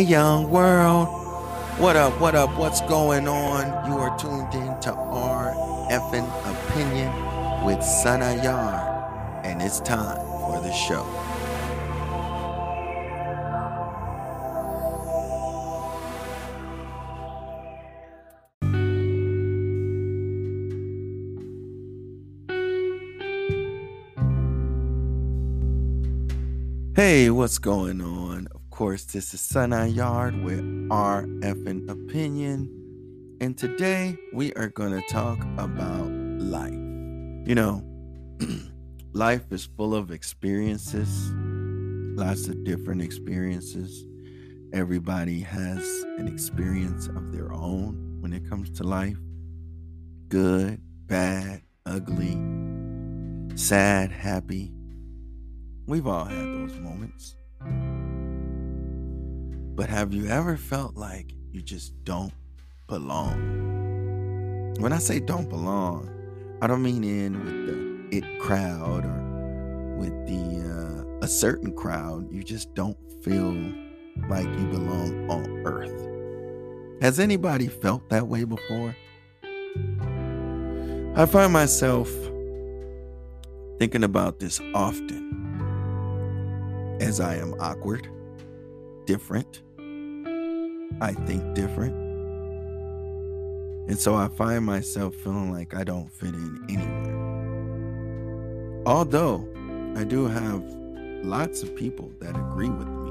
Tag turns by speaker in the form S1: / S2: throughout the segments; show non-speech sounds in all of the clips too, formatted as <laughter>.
S1: Young world. What up, what up, what's going on? You are tuned in to effing opinion with Sana Yard, and it's time for the show. Hey, what's going on? Course, this is Sunny Yard with our effing opinion. And today we are going to talk about life. You know, <clears throat> life is full of experiences, lots of different experiences. Everybody has an experience of their own when it comes to life good, bad, ugly, sad, happy We've all had those moments. But have you ever felt like you just don't belong? When I say don't belong, I don't mean in with the it crowd or with the uh, a certain crowd. You just don't feel like you belong on earth. Has anybody felt that way before? I find myself thinking about this often as I am awkward, different. I think different. And so I find myself feeling like I don't fit in anywhere. Although I do have lots of people that agree with me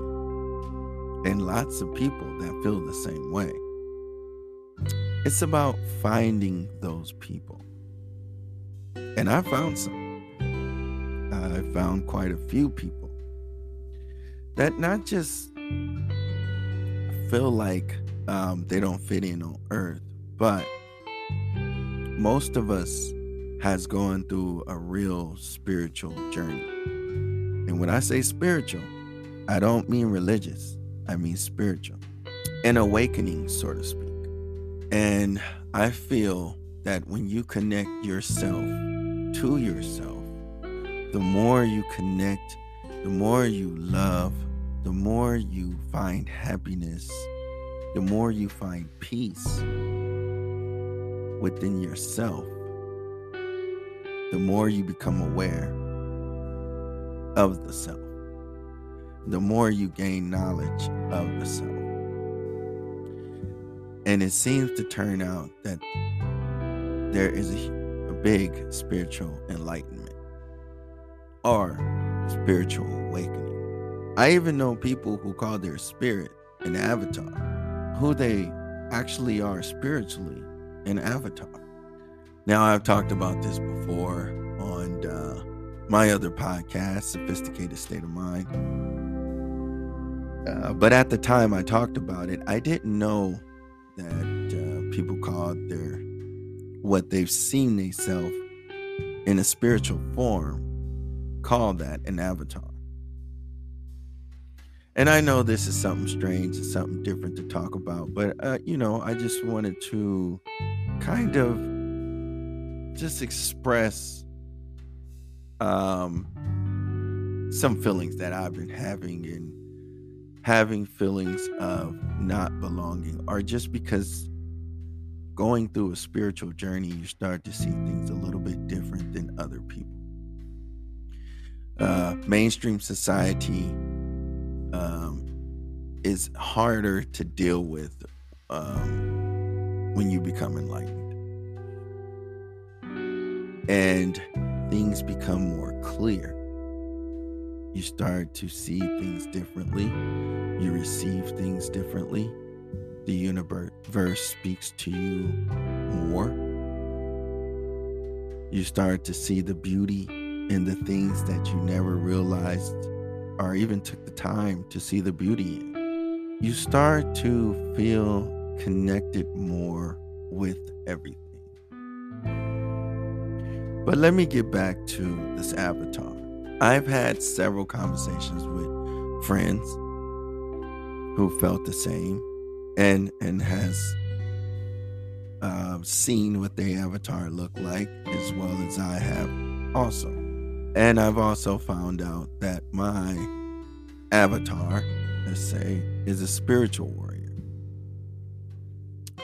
S1: and lots of people that feel the same way. It's about finding those people. And I found some. I found quite a few people that not just feel like um, they don't fit in on earth, but most of us has gone through a real spiritual journey. And when I say spiritual, I don't mean religious, I mean spiritual, an awakening, so to speak. And I feel that when you connect yourself to yourself, the more you connect, the more you love, the more you find happiness, the more you find peace within yourself, the more you become aware of the self, the more you gain knowledge of the self. And it seems to turn out that there is a, a big spiritual enlightenment or spiritual awakening. I even know people who call their spirit an avatar, who they actually are spiritually an avatar. Now, I've talked about this before on uh, my other podcast, Sophisticated State of Mind. Uh, but at the time I talked about it, I didn't know that uh, people called their what they've seen themselves in a spiritual form call that an avatar. And I know this is something strange and something different to talk about, but uh, you know, I just wanted to kind of just express um some feelings that I've been having and having feelings of not belonging or just because going through a spiritual journey you start to see things a little bit different than other people. Uh mainstream society um, is harder to deal with um, when you become enlightened. And things become more clear. You start to see things differently, you receive things differently. The universe speaks to you more. You start to see the beauty in the things that you never realized or even took the time to see the beauty you start to feel connected more with everything. But let me get back to this avatar. I've had several conversations with friends who felt the same and and has uh, seen what the avatar looked like as well as I have also. And I've also found out that my avatar let's say, is a spiritual warrior.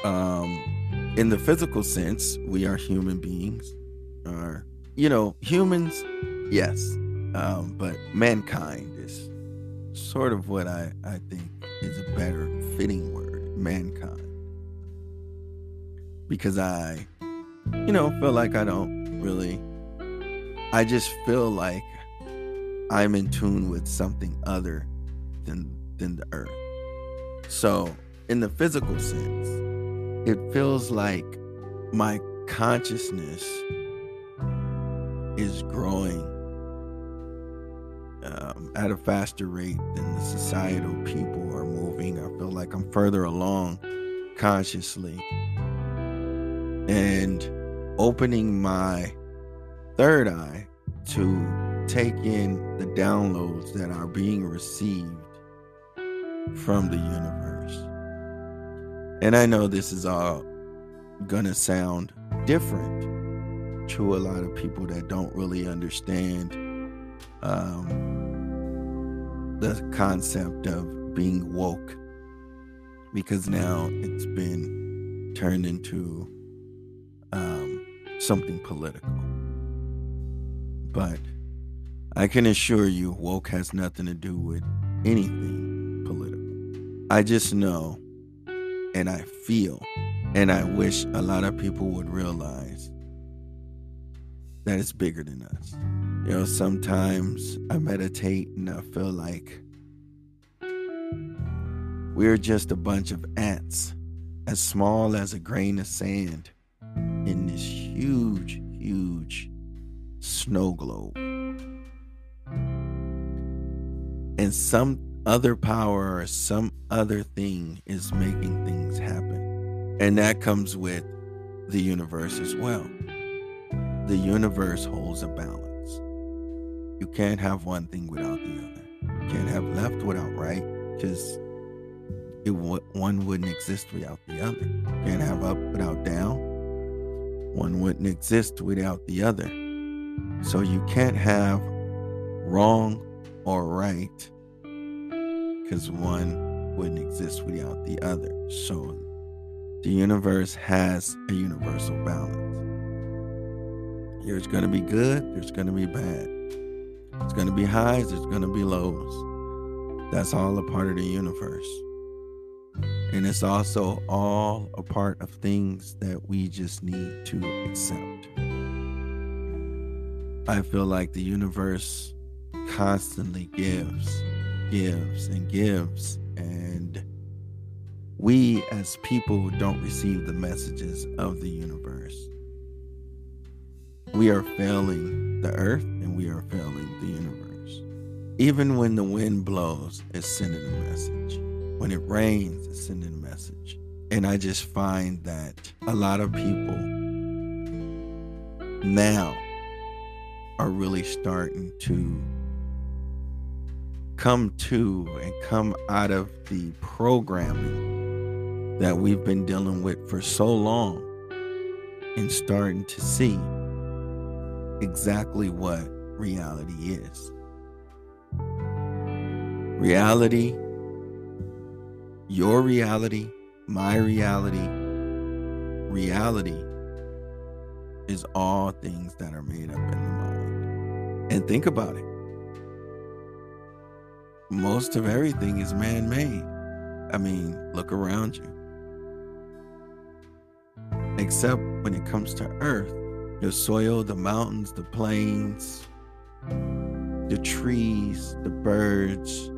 S1: Um, in the physical sense, we are human beings. Are you know humans? Yes, um, but mankind is sort of what I I think is a better fitting word. Mankind, because I, you know, feel like I don't really. I just feel like I'm in tune with something other than than the earth. So, in the physical sense, it feels like my consciousness is growing um, at a faster rate than the societal people are moving. I feel like I'm further along consciously and opening my third eye to take in the downloads that are being received from the universe. And I know this is all gonna sound different to a lot of people that don't really understand um, the concept of being woke because now it's been turned into um, something political. But I can assure you, woke has nothing to do with anything political. I just know and I feel, and I wish a lot of people would realize that it's bigger than us. You know, sometimes I meditate and I feel like we're just a bunch of ants, as small as a grain of sand in this huge, huge snow globe. And some other power or some other thing is making things happen. And that comes with the universe as well. The universe holds a balance. You can't have one thing without the other. You can't have left without right because it one wouldn't exist without the other. You can't have up without down. One wouldn't exist without the other. So you can't have wrong or right because one wouldn't exist without the other. So the universe has a universal balance. There's going to be good, there's going to be bad. There's going to be highs, there's going to be lows. That's all a part of the universe. And it's also all a part of things that we just need to accept. I feel like the universe constantly gives gives and gives. And we, as people, don't receive the messages of the universe. We are failing the earth and we are failing the universe. Even when the wind blows, it's sending a message. When it rains, it's sending a message. And I just find that a lot of people now are really starting to come to and come out of the programming that we've been dealing with for so long and starting to see exactly what reality is. Reality, your reality, my reality, reality is all things that are made up in the mind. And think about it most of everything is man made. I mean, look around you. Except when it comes to earth, the soil, the mountains, the plains, the trees, the birds,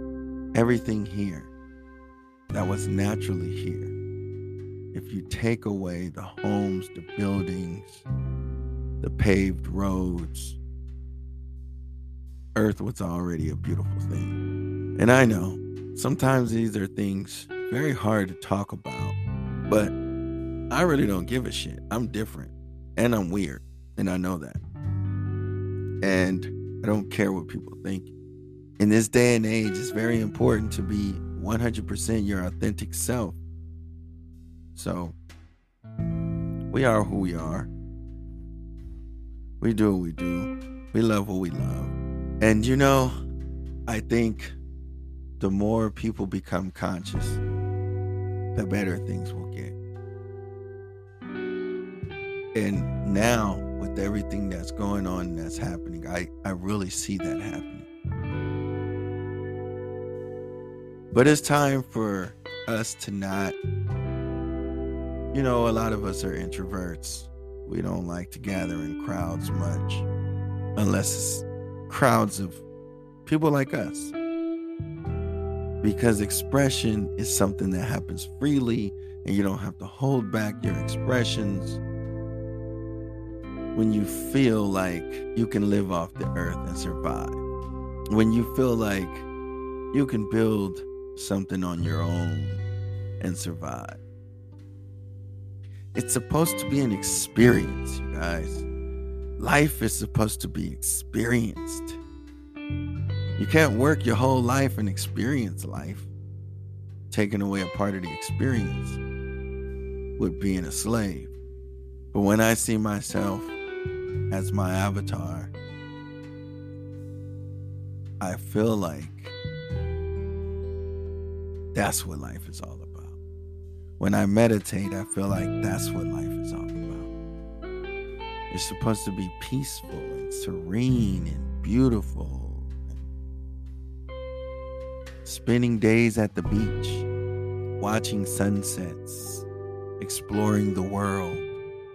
S1: everything here that was naturally here. If you take away the homes, the buildings, the paved roads, earth was already a beautiful thing. And I know sometimes these are things very hard to talk about, but I really don't give a shit. I'm different and I'm weird, and I know that. And I don't care what people think. In this day and age, it's very important to be 100% your authentic self. So, we are who we are. We do what we do. We love what we love. And you know, I think the more people become conscious, the better things will get. And now, with everything that's going on that's happening, I, I really see that happening. But it's time for us to not, you know, a lot of us are introverts. We don't like to gather in crowds much, unless it's crowds of people like us. Because expression is something that happens freely and you don't have to hold back your expressions when you feel like you can live off the earth and survive. When you feel like you can build something on your own and survive. It's supposed to be an experience you guys life is supposed to be experienced you can't work your whole life and experience life. Taking away a part of the experience with being a slave. But when I see myself as my avatar, I feel like that's what life is all about. When I meditate, I feel like that's what life is all about. It's supposed to be peaceful and serene and beautiful spending days at the beach, watching sunsets, exploring the world,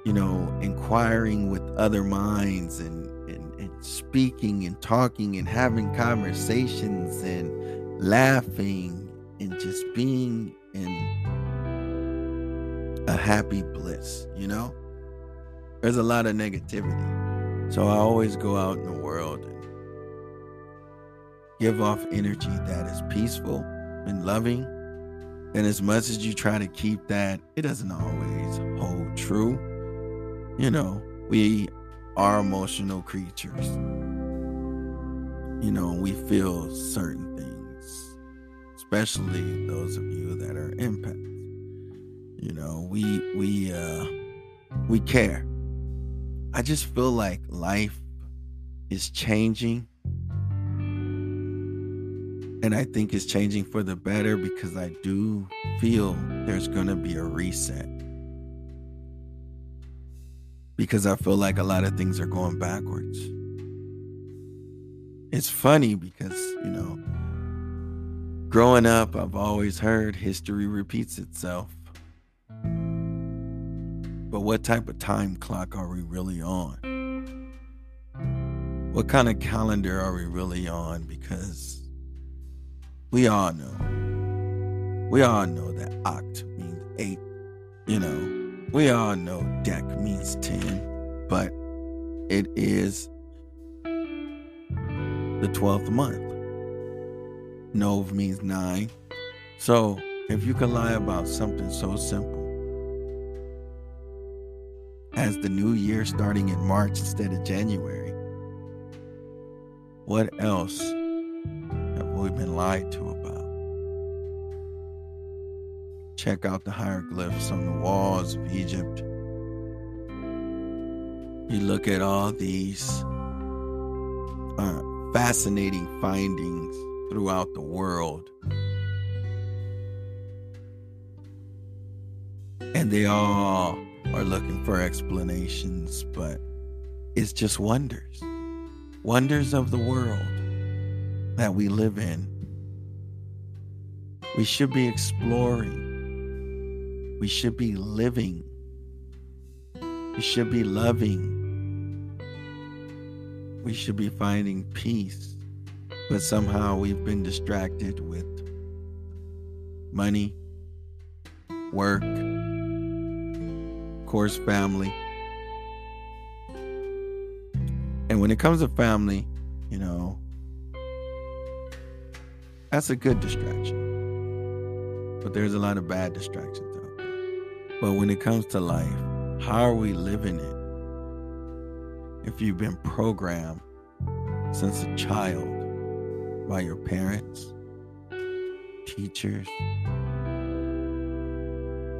S1: you know, inquiring with other minds and, and, and speaking and talking and having conversations and laughing and just being in a happy bliss, you know? There's a lot of negativity. So I always go out in the world and give off energy that is peaceful and loving. And as much as you try to keep that, it doesn't always hold true. You know, we are emotional creatures. You know, we feel certain things, especially those of you that are empaths. You know, we we uh we care. I just feel like life is changing and I think it's changing for the better because I do feel there's going to be a reset. Because I feel like a lot of things are going backwards. It's funny because, you know, growing up, I've always heard history repeats itself. But what type of time clock are we really on? What kind of calendar are we really on? Because we all know. We all know that oct means eight. You know, we all know dec means 10, but it is the 12th month. Nov means nine. So if you can lie about something so simple as the new year starting in March instead of January, what else have we've been lied to about. Check out the hieroglyphs on the walls of Egypt. You look at all these uh, fascinating findings throughout the world. And they all are looking for explanations, but it's just wonders. Wonders of the world that we live in. We should be exploring. We should be living. We should be loving. We should be finding peace. But somehow we've been distracted with money, work, course, family. And when it comes to family, you know, that's a good distraction. But there's a lot of bad distractions out there. But when it comes to life, how are we living it? If you've been programmed since a child by your parents, teachers,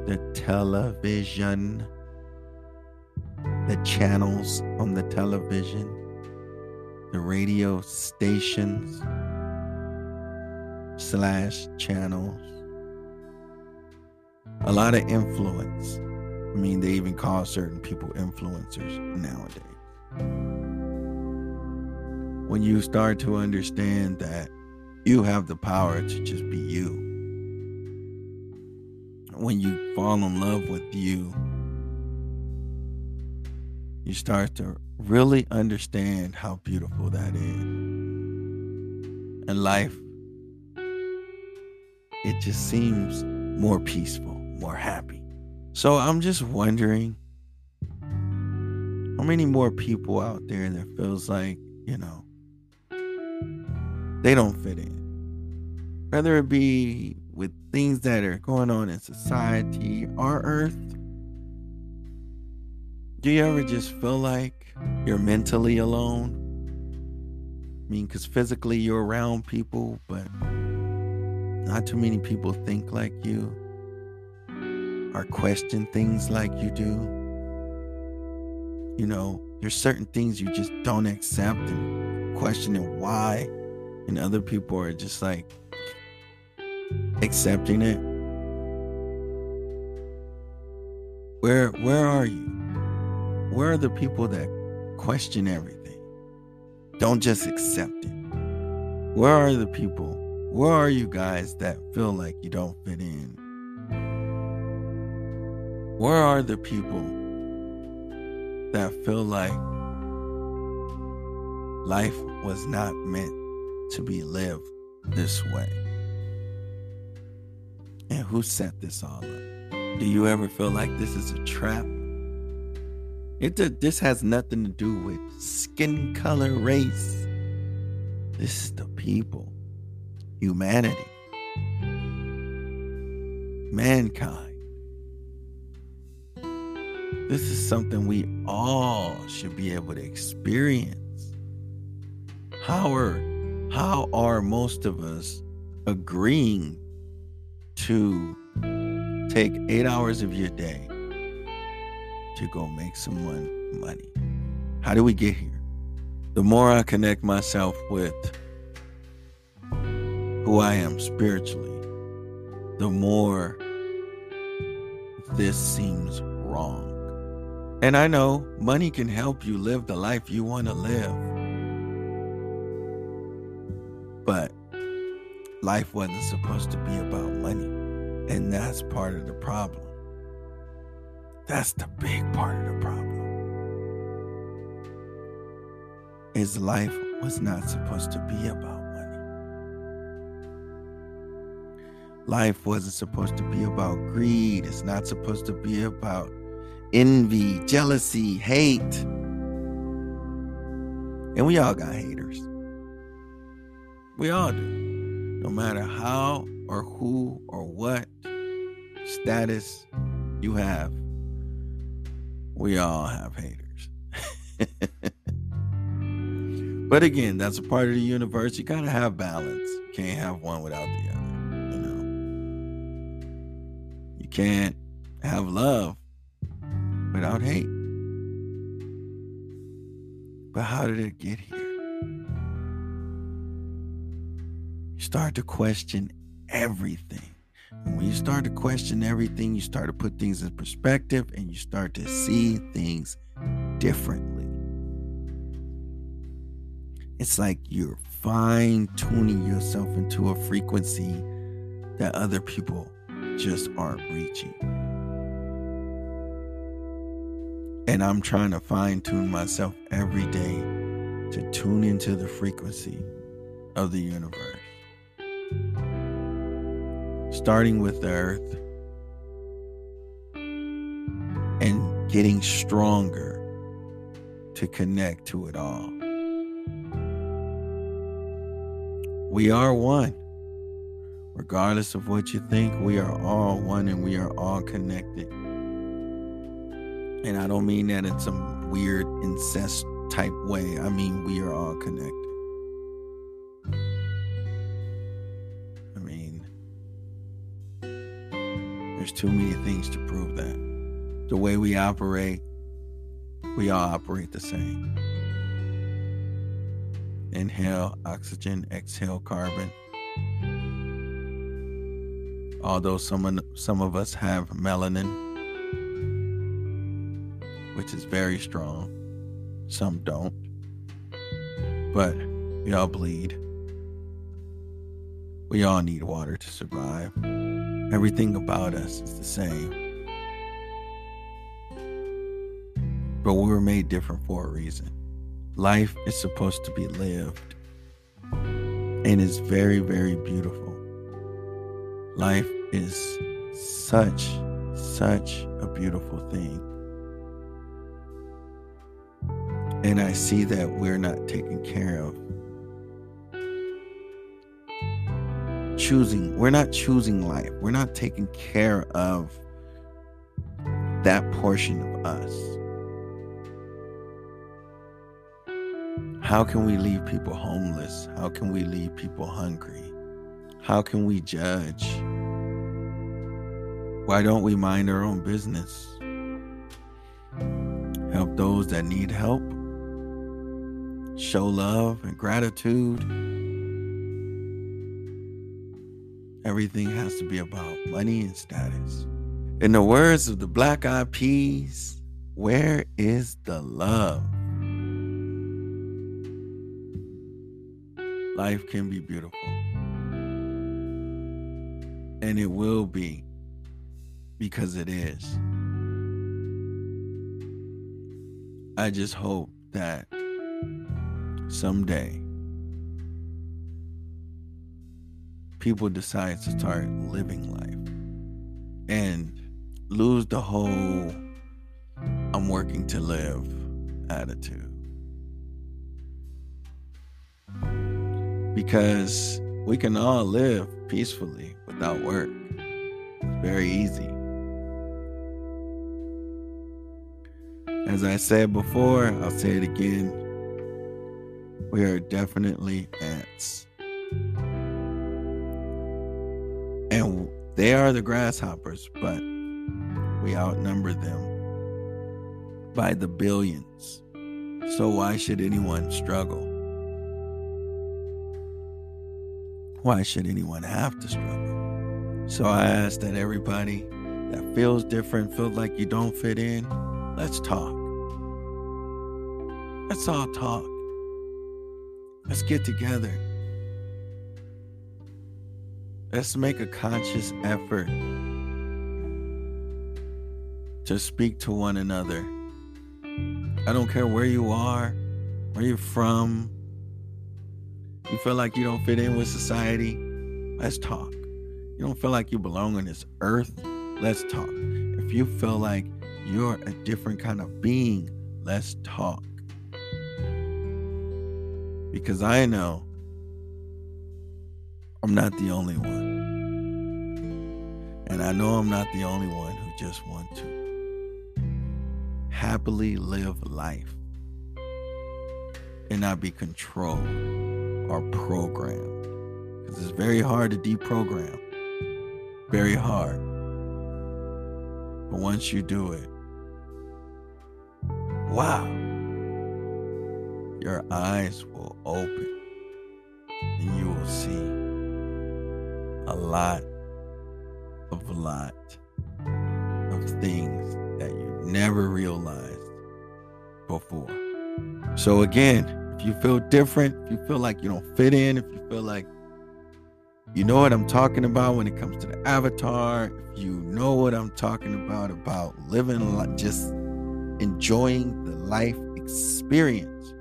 S1: the television, the channels on the television, the radio stations, slash channels. A lot of influence. I mean, they even call certain people influencers nowadays. When you start to understand that you have the power to just be you, when you fall in love with you, you start to really understand how beautiful that is. And life, it just seems more peaceful, more happy. So I'm just wondering how many more people out there that feels like, you know, they don't fit in. Whether it be with things that are going on in society, our earth, do you ever just feel like you're mentally alone? I mean, because physically you're around people, but not too many people think like you or question things like you do. You know, there's certain things you just don't accept and questioning why, and other people are just like accepting it. Where where are you? Where are the people that question everything? Don't just accept it. Where are the people? Where are you guys that feel like you don't fit in? Where are the people that feel like life was not meant to be lived this way? And who set this all up? Do you ever feel like this is a trap? It this has nothing to do with skin color, race. This is the people, humanity, mankind. This is something we all should be able to experience. How are how are most of us agreeing to take eight hours of your day to go make some money. How do we get here? The more I connect myself with who I am spiritually, the more this seems wrong. And I know money can help you live the life you want to live. But life wasn't supposed to be about money. And that's part of the problem. That's the big part of the problem. His life was not supposed to be about money. Life wasn't supposed to be about greed. It's not supposed to be about envy, jealousy, hate. And we all got haters. We all do. No matter how or who or what status you have, we all have haters. but again, that's a part of the universe. You gotta have balance. You can't have one without the other. You know. You can't have love without hate. But how did it get here? You start to question everything. When you start to question everything, you start to put things in perspective and you start to see things differently. It's like you're fine tuning yourself into a frequency that other people just aren't reaching. And I'm trying to fine tune myself every day to tune into the frequency of the universe starting with the earth and getting stronger to connect to it all. We are one. Regardless of what you think, we are all one and we are all connected. And I don't mean that in some weird incest type way. I mean, we are all connected. There's too many things to prove that. The way we operate, we all operate the same. Inhale oxygen, exhale carbon. Although some some of us have melanin, which is very strong, some don't. But we all bleed. We all need water to survive. Everything about us is the same. But we were made different for a reason. Life is supposed to be lived and is very, very beautiful. Life is such, such a beautiful thing. And I see that we're not taken care of. Choosing, we're not choosing life. We're not taking care of that portion of us. How can we leave people homeless? How can we leave people hungry? How can we judge? Why don't we mind our own business? Help those that need help. Show love and gratitude. Everything has to be about money and status. In the words of the Black Eyed Peas, where is the love? life can be beautiful. And it will be because it is. I just hope that someday people decide to start living life and lose the whole I'm working to live attitude. because we can all live peacefully without work. It's very easy. As I said before, I'll say it again. We are definitely ants. They are the grasshoppers, but we outnumber them by the billions. So why should anyone struggle? Why should anyone have to struggle? So I ask that everybody that feels different, feels like you don't fit in, let's talk. Let's all talk. Let's get together. Let's make a conscious effort to speak to one another. I don't care where you are, where you're from, you feel like you don't fit in with society? Let's talk. You don't feel like you belong on this earth? Let's talk. If you feel like you're a different kind of being, let's talk. Because I know I'm not the only one. And I know I'm not the only one who just want to happily live life and not be controlled or programmed. Because it's very hard to deprogram. Very hard. But once you do it, wow, your eyes will open and you will see a lot of lot of things that you never realized before. So again, if you feel different, if you feel like you don't fit in, if you feel like you know what I'm talking about when it comes to the avatar, if you know what I'm talking about, about living, just enjoying the life experience,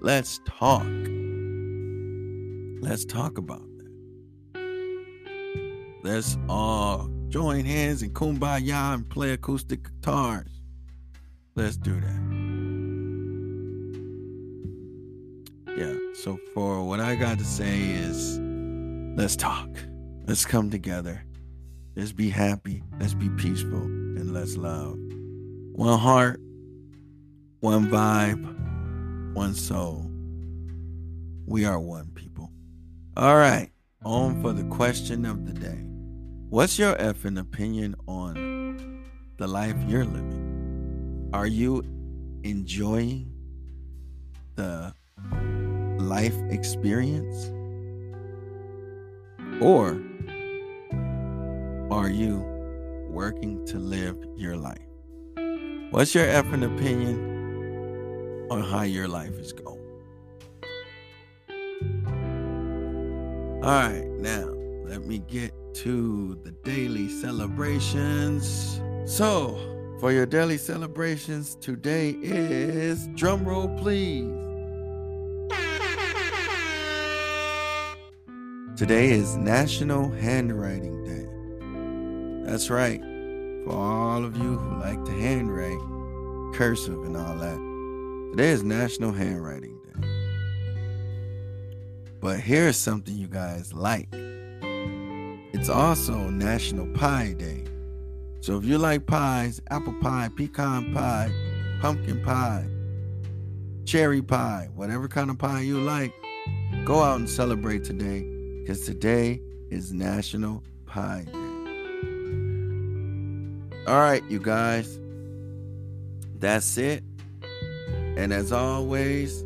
S1: let's talk. Let's talk about. Let's all join hands and kumbaya and play acoustic guitars. Let's do that. yeah. So for what I got to say is let's talk. Let's come together. Let's be happy. Let's be peaceful. And let's love. One heart, one vibe, one soul. We are one people. All right. On for the question of the day. What's your effing opinion on the life you're living? Are you enjoying the life experience? Or are you working to live your life? What's your effing opinion on how your life is going? All right, now let me get to the daily celebrations. So, for your daily celebrations, today is drumroll, please. Today is National Handwriting Day. That's right. For all of you who like to handwrite, cursive, and all that, today is National Handwriting Day. But here's something you guys like it's also National Pie Day. So if you like pies, apple pie, pecan pie, pumpkin pie, cherry pie, whatever kind of pie you like, go out and celebrate today because today is National Pie Day. All right, you guys, that's it. And as always,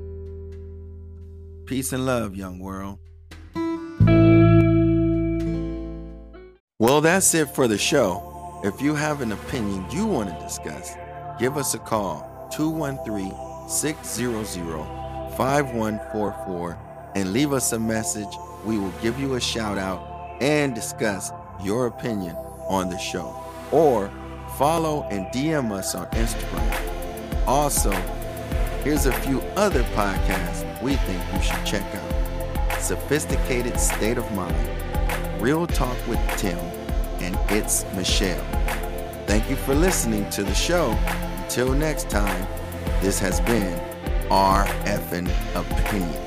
S1: peace and love, young world. Well, that's it for the show. If you have an opinion you want to discuss, give us a call 213 600 5144 and leave us a message. We will give you a shout out and discuss your opinion on the show. Or follow and DM us on Instagram. Also, here's a few other podcasts we think you should check out Sophisticated State of Mind, Real Talk with Tim, and It's Michelle. Thank you for listening to the show. Until next time, this has been our effing opinion.